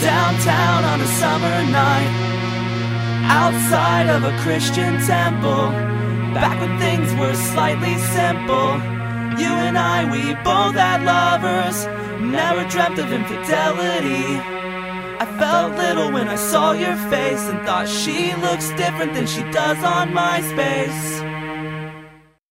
downtown on a summer night. Outside of a Christian temple back when things were slightly simple. You and I we both had lovers never dreamt of infidelity. I felt little when I saw your face and thought she looks different than she does on MySpace